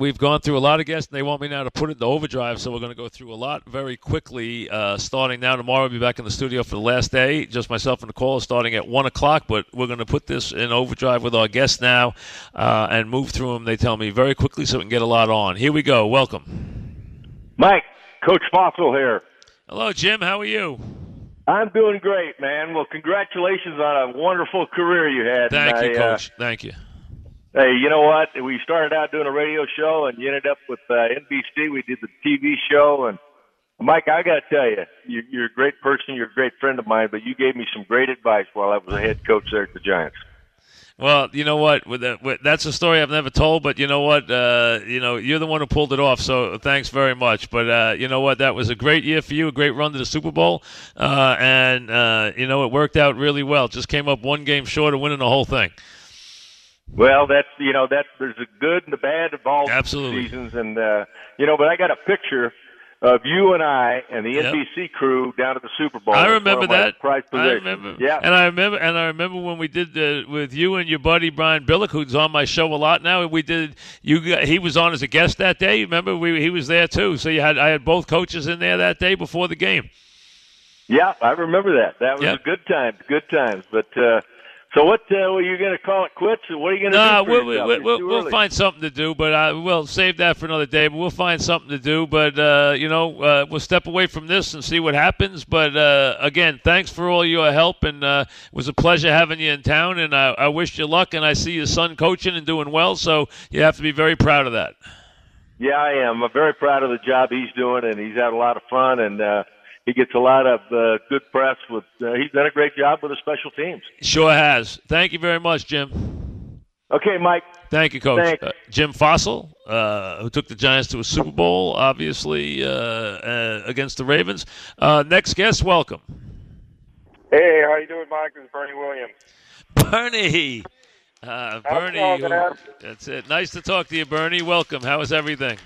we've gone through a lot of guests, and they want me now to put it in the overdrive. So we're going to go through a lot very quickly. Uh, starting now, tomorrow, we'll be back in the studio for the last day. Just myself and Nicole starting at one o'clock. But we're going to put this in overdrive with our guests now uh, and move through them. They tell me very quickly, so we can get a lot on. Here we go. Welcome, Mike. Coach Fassel here. Hello, Jim. How are you? I'm doing great, man. Well, congratulations on a wonderful career you had. Thank you, I, uh, Coach. Thank you. Hey, you know what? We started out doing a radio show, and you ended up with uh, NBC. We did the TV show, and Mike, I got to tell you, you, you're a great person. You're a great friend of mine, but you gave me some great advice while I was a head coach there at the Giants. Well, you know what? That's a story I've never told, but you know what? Uh, you know, you're the one who pulled it off, so thanks very much. But uh, you know what? That was a great year for you, a great run to the Super Bowl, uh, and uh, you know it worked out really well. Just came up one game short of winning the whole thing. Well, that's you know that there's a good and the bad of all Absolutely. seasons, and uh, you know, but I got a picture of you and I and the Yep. NBC crew down at the Super Bowl. I remember one of my that. I remember. Yeah, And I remember, and I remember when we did uh, with you and your buddy Brian Billick, who's on my show a lot now. We did. You, he was on as a guest that day. Remember, we he was there too. So you had I had both coaches in there that day before the game. yeah, I remember that. That was Yep. a good time, good times. But uh, so what? Uh, were you going to call it quits? Or what are you going to Nah, do? we'll, we'll, we'll, we'll find something to do, but uh, we'll save that for another day. But we'll find something to do. But uh, you know, uh, we'll step away from this and see what happens. But uh, again, thanks for all your help, and uh, it was a pleasure having you in town. And I, I wish you luck. And I see your son coaching and doing well, so you have to be very proud of that. Yeah, I am. I'm very proud of the job he's doing, and he's had a lot of fun, and uh, he gets a lot of uh, good press. With uh, he's done a great job with the special teams. Sure has. Thank you very much, Jim. Okay, Mike. Thank you, Coach. Uh, Jim Fassel, uh, who took the Giants to a Super Bowl, obviously uh, uh, against the Ravens. Uh, next guest, welcome. Hey, how you doing, Mike? This is Bernie Williams. Bernie. Uh, Bernie, who- that's it. Nice to talk to you, Bernie. Welcome. How is everything?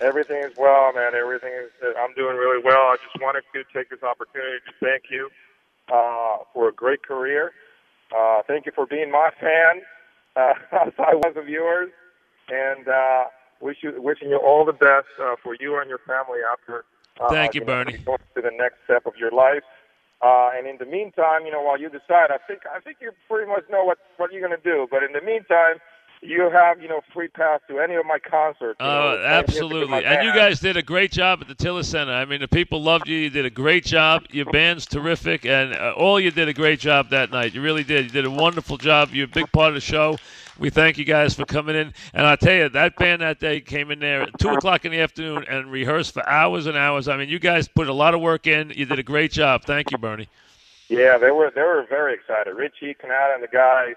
Everything is well, man. Everything is. I'm doing really well. I just wanted to take this opportunity to thank you uh, for a great career. Uh, thank you for being my fan, uh, as I was of yours, and uh, wish you, wishing you all the best uh, for you and your family after. Uh, Thank you, Bernie. Going to the next step of your life. Uh, and in the meantime, you know, while you decide, I think I think you pretty much know what what you're going to do. But in the meantime, you have you know free pass to any of my concerts. know, Oh, absolutely. And you guys did a great job at the Tilles Center. I mean, the people loved you. You did a great job. Your band's terrific, and uh, all you did a great job that night. You really did. You did a wonderful job. You're a big part of the show. We thank you guys for coming in. And I tell you, that band that day came in there at two o'clock in the afternoon and rehearsed for hours and hours. I mean, you guys put a lot of work in. You did a great job. Thank you, Bernie. Yeah, they were they were very excited. Richie, Canada, and the guys.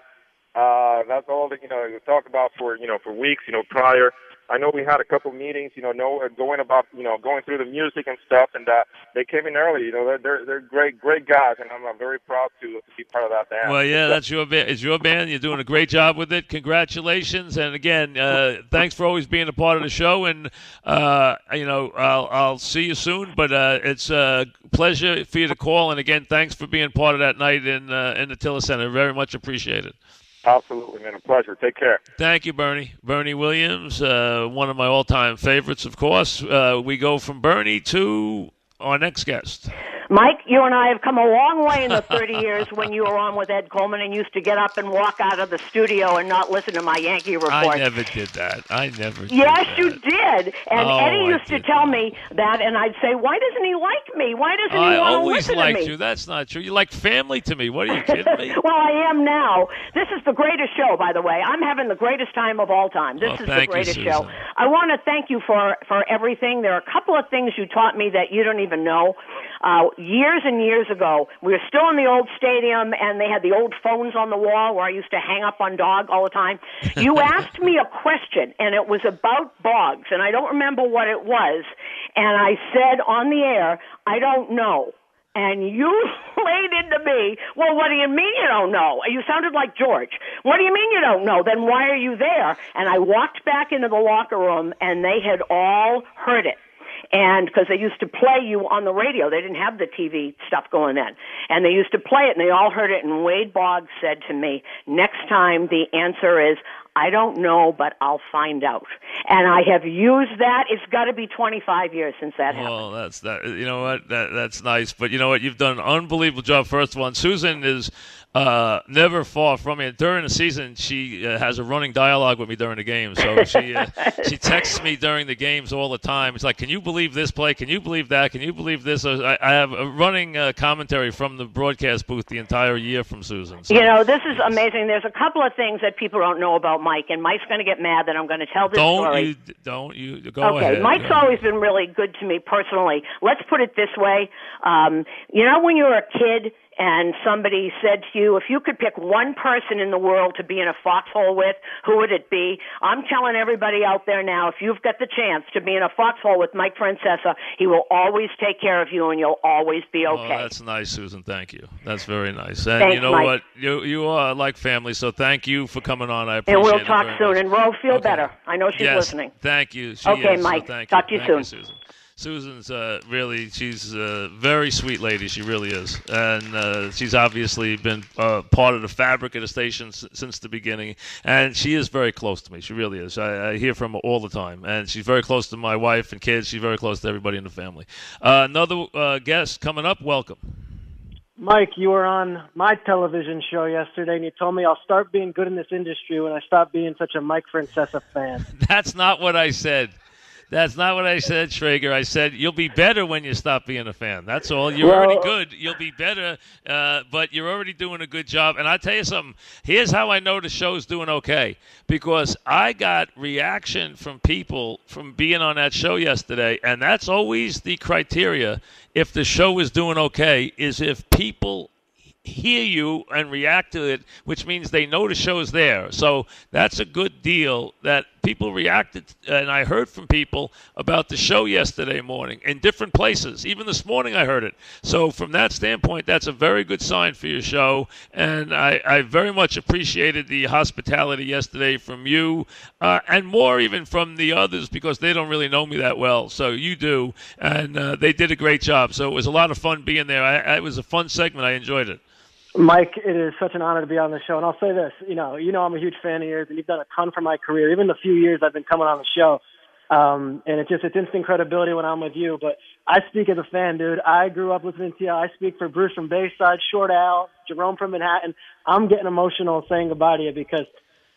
Uh, that's all that you know. We talked about for you know for weeks. You know prior. I know we had a couple meetings. You know, know going about you know going through the music and stuff, and uh, they came in early. You know, they're they're, they're great great guys, and I'm, I'm very proud to, to be part of that band. Well, yeah, that's your band. It's your band. You're doing a great job with it. Congratulations, and again, uh, thanks for always being a part of the show. And uh, you know, I'll I'll see you soon. But uh, it's a pleasure for you to call. And again, thanks for being part of that night in uh, in the Tilles Center. Very much appreciated. Absolutely, man. A pleasure. Take care. Thank you, Bernie. Bernie Williams, uh, one of my all-time favorites, of course. Uh, we go from Bernie to our next guest. Mike, you and I have come a long way in the 30 years when you were on with Ed Coleman and used to get up and walk out of the studio and not listen to my Yankee report. I never did that. I never. Did Yes, you did. And Oh, Eddie used to tell me that, and I'd say, "Why doesn't he like me? Why doesn't he want to listen to me?" I always liked you. That's not true. You like family to me. What are you kidding me? well, I am now. This is the greatest show, by the way. I'm having the greatest time of all time. This Well, is the you, greatest Suzyn. show. I want to thank you for for everything. There are a couple of things you taught me that you don't even know. Uh, years and years ago, we were still in the old stadium, and they had the old phones on the wall where I used to hang up on dog all the time. You asked me a question, and it was about Boggs, and I don't remember what it was. And I said on the air, I don't know. And you laid into me, well, what do you mean you don't know? You sounded like George. What do you mean you don't know? Then why are you there? And I walked back into the locker room, and they had all heard it and because they used to play you on the radio, they didn't have the TV stuff going then, and they used to play it, and they all heard it. And Wade Boggs said to me, "Next time, the answer is I don't know, but I'll find out. And I have used that. It's got to be 25 years since that happened. Well, that's that. You know what? That that's nice. But you know what? You've done an unbelievable job. First all, Suzyn is uh, never far from me. And during the season, she uh, has a running dialogue with me during the game. So she uh, she texts me during the games all the time. It's like, can you believe this play? Can you believe that? Can you believe this? I, I have a running uh, commentary from the broadcast booth the entire year from Suzyn. So, you know, this is amazing. There's a couple of things that people don't know about Mike, and Mike's going to get mad that I'm going to tell this don't story. You, don't you go okay, ahead. Mike's go always been really good to me personally. Let's put it this way. Um, you know, when you were a kid and somebody said to you, if you could pick one person in the world to be in a foxhole with, who would it be? I'm telling everybody out there now, if you've got the chance to be in a foxhole with Mike Francesa, he will always take care of you and you'll always be oh, okay. Oh, that's nice, Suzyn. Thank you. That's very nice. And Thanks, you know Mike. what? You you are like family, so thank you for coming on. I appreciate it. and we'll talk soon. much. And Ro, feel Okay. better. I know she's yes, listening. Thank you. She Okay, is, so Mike. thank Talk to you Thank soon. Suzyn. Suzyn's uh, really, she's a very sweet lady. She really is. And uh, she's obviously been uh, part of the fabric of the station s- since the beginning. And she is very close to me. She really is. I, I hear from her all the time. And she's very close to my wife and kids. She's very close to everybody in the family. Uh, another uh, guest coming up. Welcome. Mike, you were on my television show yesterday, and you told me I'll start being good in this industry when I stop being such a Mike Francesa fan. That's not what I said. That's not what I said, Schrager. I said you'll be better when you stop being a fan. That's all. You're Well- already good. You'll be better, uh, but you're already doing a good job. And I tell you something. Here's how I know the show's doing okay because I got reaction from people from being on that show yesterday, and that's always the criteria. If the show is doing okay, is if people hear you and react to it, which means they know the show's there. So that's a good deal that people reacted. And I heard from people about the show yesterday morning in different places. Even this morning, I heard it. So from that standpoint, that's a very good sign for your show. And I, I very much appreciated the hospitality yesterday from you, uh, and more even from the others because they don't really know me that well. So you do, and uh, they did a great job. So it was a lot of fun being there. I, it was a fun segment. I enjoyed it. Mike, it is such an honor to be on the show, and I'll say this: you know, you know, I'm a huge fan of yours, and you've done a ton for my career, even the few years I've been coming on the show. Um, and it's just it's instant credibility when I'm with you. But I speak as a fan, dude. I grew up listening to you. I speak for Bruce from Bayside, Short Al, Jerome from Manhattan. I'm getting emotional saying goodbye to you because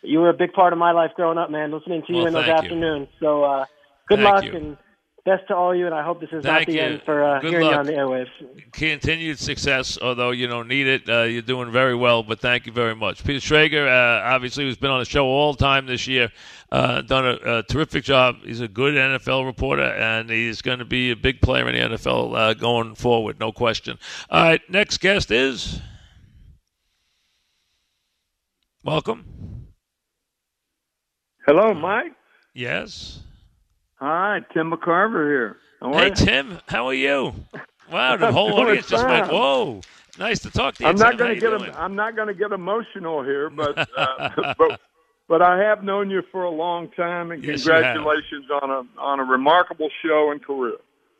you were a big part of my life growing up, man. Listening to you Well, in those thank you. afternoons. So uh, good Thank luck you. and best to all of you. And I hope this is Thank not the you. end for uh, Good hearing you on the airwaves. continued success, although you don't need it. Uh, you're doing very well, but thank you very much. Peter Schrager, uh, obviously, who's been on the show all the time this year, uh, done a, a terrific job. He's a good NFL reporter, and he's going to be a big player in the NFL uh, going forward, no question. All right, next guest is. Welcome. Hello, Mike. Yes. Hi, Tim McCarver here. How Hey, you? Tim, how are you? Wow, the whole audience just went, "Whoa, nice to talk to you." I'm not going to get em- I'm not going to get emotional here, but uh, but but I have known you for a long time, and Yes, congratulations on a on a remarkable show and career.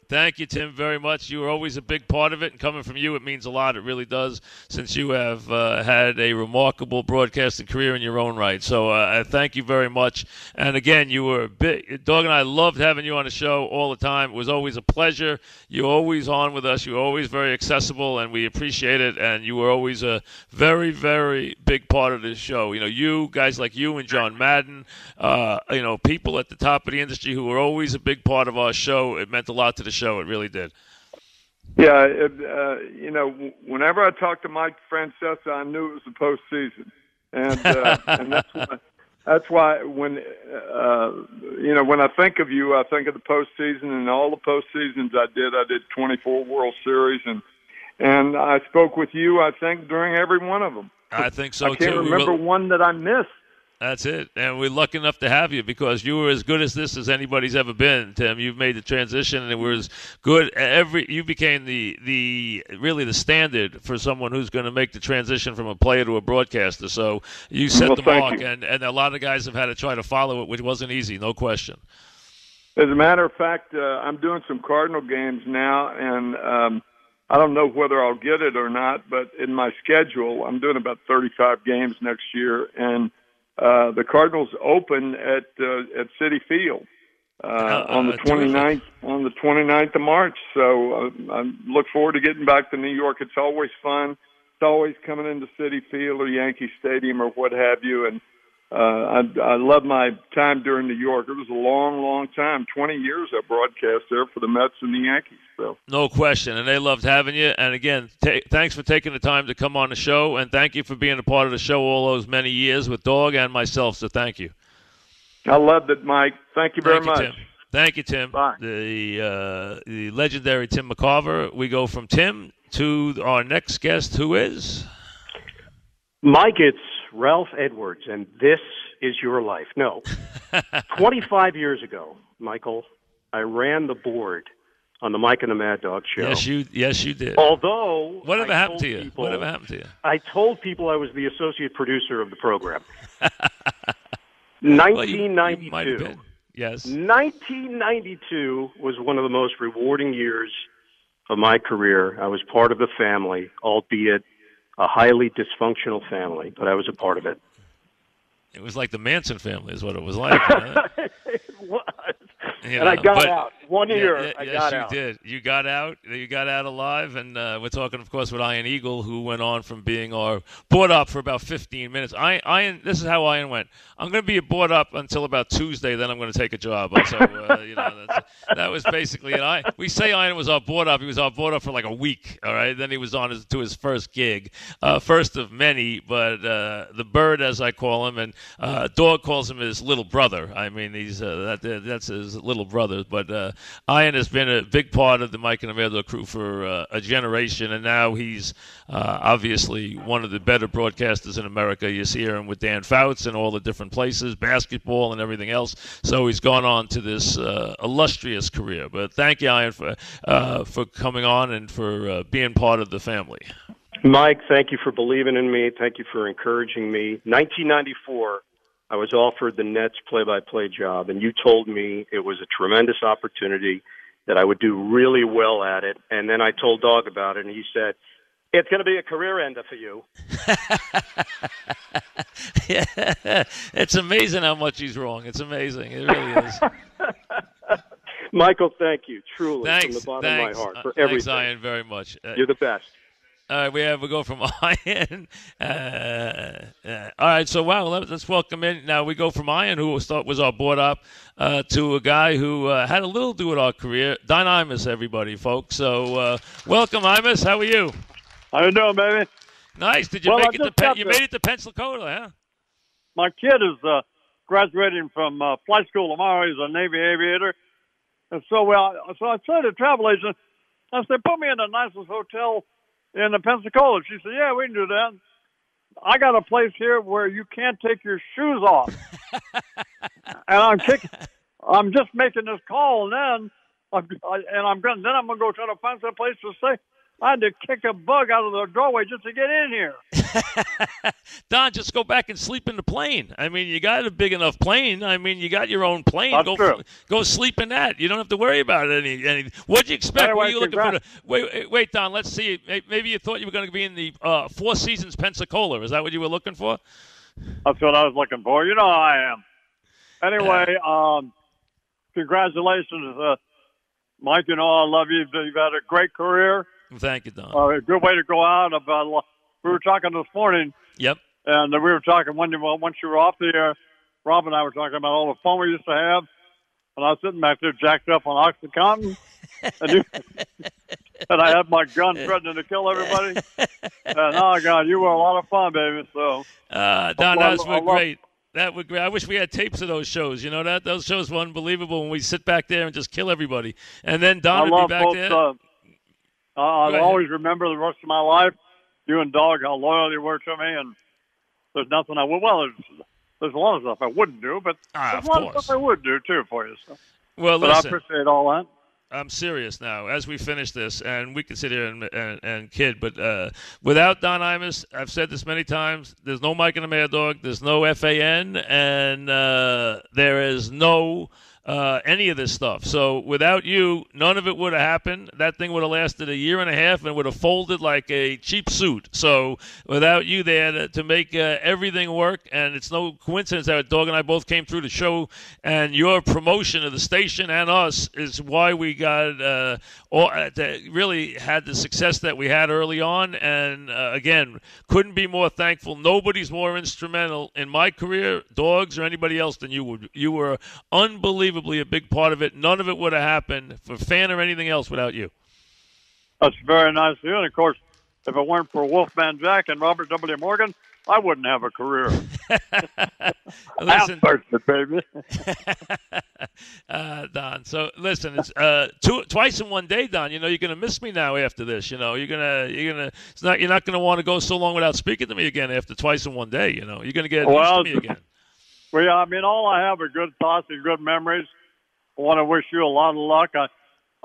Thank you, Tim, very much. You were always a big part of it, and coming from you, it means a lot. It really does, since you have uh, had a remarkable broadcasting career in your own right. So uh, I thank you very much. And again, you were a big dog, and I loved having you on the show all the time. It was always a pleasure. You're always on with us. You're always very accessible, and we appreciate it. And you were always a very, very big part of this show. You know, you guys like you and John Madden, uh, you know, people at the top of the industry who were always a big part of our show. It meant a lot to the show. It really did. Yeah, it, uh, you know, whenever I talked to Mike Francesa, I knew it was the postseason, and uh, and that's why, that's why when uh, you know when I think of you, I think of the postseason and all the postseasons I did. I did 24 World Series, and and I spoke with you. I think during every one of them. I think so I can't too. We remember will- one that I missed. That's it. And we're lucky enough to have you because you were as good as this as anybody's ever been, Tim. You've made the transition and it was good every you became the the really the standard for someone who's going to make the transition from a player to a broadcaster. So you set Well, the mark you. and and a lot of guys have had to try to follow it, which wasn't easy, no question. As a matter of fact, uh, I'm doing some Cardinal games now, and um, I don't know whether I'll get it or not. But in my schedule, I'm doing about 35 games next year, and uh, the Cardinals open at uh, at Citi Field uh, Uh, on the uh, 29th on the 29th of March. So uh, I look forward to getting back to New York. It's always fun. It's always coming into Citi Field or Yankee Stadium or what have you. And uh, I, I love my time during New York. It was a long, long time. 20 years I broadcast there for the Mets and the Yankees. So No question, and they loved having you. And again, ta thanks for taking the time to come on the show, and thank you for being a part of the show all those many years with Dog and myself. So thank you. I loved it, Mike. Thank you very Thank you, much. Tim. Thank you, Tim. Bye. The uh, the legendary Tim McCarver. We go from Tim to our next guest, who is Mike, it's Ralph Edwards, and this is your life. No. 25 years ago, Michael, I ran the board on the Mike and the Mad Dog show. yes, you yes you did. Although, Whatever I happened to you? people- Whatever happened to you? I told people I was the associate producer of the program. Well, you- you might have 1992. been. Yes. 1992 was one of the most rewarding years of my career. I was part of the family, albeit a highly dysfunctional family, but I was a part of it. It was like the Manson family, is what it was like. you know? it was. You and I got but- out. One Yeah, year, yeah, I yes, got you out. did. You got out. You got out alive, and uh, we're talking, of course, with Ian Eagle, who went on from being our board op for about 15 minutes. I, Ian, this is how Ian went. I'm going to be a board op until about Tuesday, then I'm going to take a job. So, uh, you know, that's, that was basically it. I we say Ian was our board op. He was our board op for like a week. All right, then he was on his, to his first gig, uh, first of many. But uh, the bird, as I call him, and uh, dog calls him his little brother. I mean, he's uh, that that's his little brother. But uh, Ian has been a big part of the Mike and the Mad Dog crew for uh, a generation, and now he's uh, obviously one of the better broadcasters in America. You see him with Dan Fouts and all the different places, basketball and everything else. So he's gone on to this uh, illustrious career. But thank you, Ian, for uh, for coming on and for uh, being part of the family. Mike, thank you for believing in me. Thank you for encouraging me. 1994, I was offered the Nets play-by-play job, and you told me it was a tremendous opportunity that I would do really well at it. And then I told Dog about it, and he said, "It's going to be a career ender for you." yeah, it's amazing how much he's wrong. It's amazing. It really is. Michael, thank you truly thanks, from the bottom thanks, of my heart uh, for thanks. Ian, very much. Uh, You're the best. All right, we have we go from Ian. Uh, uh, all right, so wow, let, us welcome in. Now we go from Ian, who was thought was our board op, uh, to a guy who uh, had a little to do with our career. Don Imus, everybody, folks. So uh, welcome, Imus. How are you? How you doing, baby? Nice. Did you Well, I make it to you made it to Pensacola, huh? My kid is uh, graduating from uh, flight school tomorrow. He's a Navy aviator, and so well, so I said to the travel agent, I said, put me in the nicest hotel in the Pensacola. She said, yeah, we can do that. I got a place here where you can't take your shoes off, and I'm kick, I'm just making this call, and then I'm, I, and I'm going, then I'm gonna go try to find some place to stay. I had to kick a bug out of the doorway just to get in here. Don, just go back and sleep in the plane. I mean, you got a big enough plane. I mean, you got your own plane. That's go true. go sleep in that. You don't have to worry about any. any what'd you expect? Anyway, were you looking for the? Wait, wait, wait, Don. Let's see. Maybe you thought you were going to be in the uh, Four Seasons Pensacola. Is that what you were looking for? That's what I was looking for. You know how I am. Anyway, um, congratulations, uh, Mike. You know I love you. You've had a great career. Thank you, Don. Uh, a good way to go out. About we were talking this morning, yep. and we were talking when you once you were off the air. Rob and I were talking about all the fun we used to have, and I was sitting back there jacked up on OxyContin, and, you, and I had my gun threatening to kill everybody. And oh God, you were a lot of fun, baby. So Uh, Don, those were great. That would great. I wish we had tapes of those shows. You know that those shows were unbelievable when we sit back there and just kill everybody. And then Don I would be back both. there. Uh, I'll ahead. always remember the rest of my life. You and Dog, how loyal you were to me, and there's nothing I would. Well, there's, there's a lot of stuff I wouldn't do, but Ah, there's a lot course. of stuff I would do too for you. So. well, But listen. I appreciate all that. I'm serious now. As we finish this, and we can sit here and, and, and kid, but uh, without Don Imus, I've said this many times. There's no Mike and the Mad Dog. There's no FAN, and uh, there is no uh, any of this stuff. So without you, none of it would have happened. That thing would have lasted a year and a half and would have folded like a cheap suit. So without you there to, to make uh, everything work, and it's no coincidence that Dog and I both came through the show, and your promotion of the station and us is why we got uh, all, uh, really had the success that we had early on. And uh, again, couldn't be more thankful. Nobody's more instrumental in my career, Dogs or anybody else, than you would. You were unbelievably a big part of it. None of it would have happened for fan or anything else without you. That's very nice of you. And of course, if it weren't for Wolfman Jack and Robert W. Morgan, I wouldn't have a career. listen, it, baby. uh, Don. So listen, it's uh, two, twice in one day, Don. You know you're gonna miss me now after this. You know you're gonna you're gonna it's not you're not gonna want to go so long without speaking to me again after twice in one day. You know you're gonna get well, used to me again. Well, I mean, all I have are good thoughts and good memories. I want to wish you a lot of luck. I,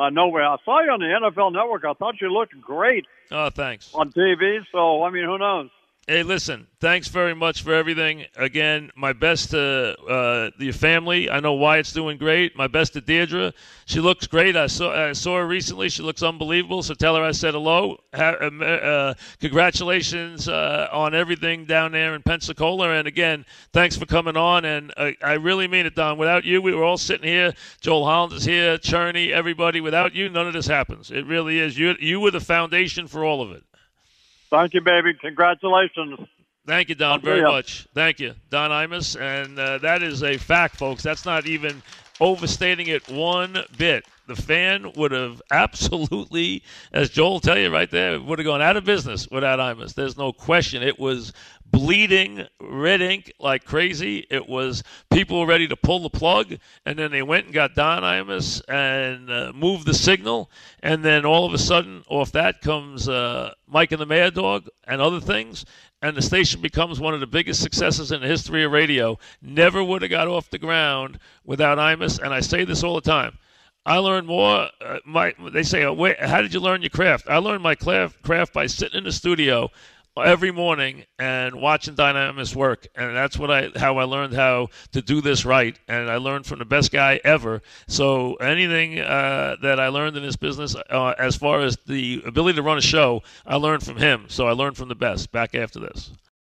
I know where I saw you on the NFL Network. I thought you looked great. Oh, thanks. On TV. So, I mean, who knows? Hey, listen, thanks very much for everything. Again, my best to uh, your family. I know Wyatt's doing great. My best to Deirdre. She looks great. I saw I saw her recently. She looks unbelievable. So tell her I said hello. Uh, uh congratulations uh, on everything down there in Pensacola. And again, thanks for coming on. And uh, I really mean it, Don. Without you, we were all sitting here. Joel Hollander is here. Cherney, everybody. Without you, none of this happens. It really is. You you were the foundation for all of it. Thank you, baby. Congratulations. Thank you, Don, very much. Thank you, Don Imus. And uh, that is a fact, folks. That's not even overstating it one bit. The fan would have absolutely, as Joel tell you right there, would have gone out of business without Imus. There's no question. It was bleeding red ink like crazy. It was people ready to pull the plug, and then they went and got Don Imus and uh, moved the signal, and then all of a sudden, off that comes uh, Mike and the Mad Dog and other things, and the station becomes one of the biggest successes in the history of radio. Never would have got off the ground without Imus, and I say this all the time. I learned more. Uh, my they say, oh, wait, how did you learn your craft? I learned my craft, craft by sitting in the studio every morning and watching Don Imus work, and that's what I how I learned how to do this right. And I learned from the best guy ever. So anything uh, that I learned in this business, uh, as far as the ability to run a show, I learned from him. So I learned from the best. Back after this.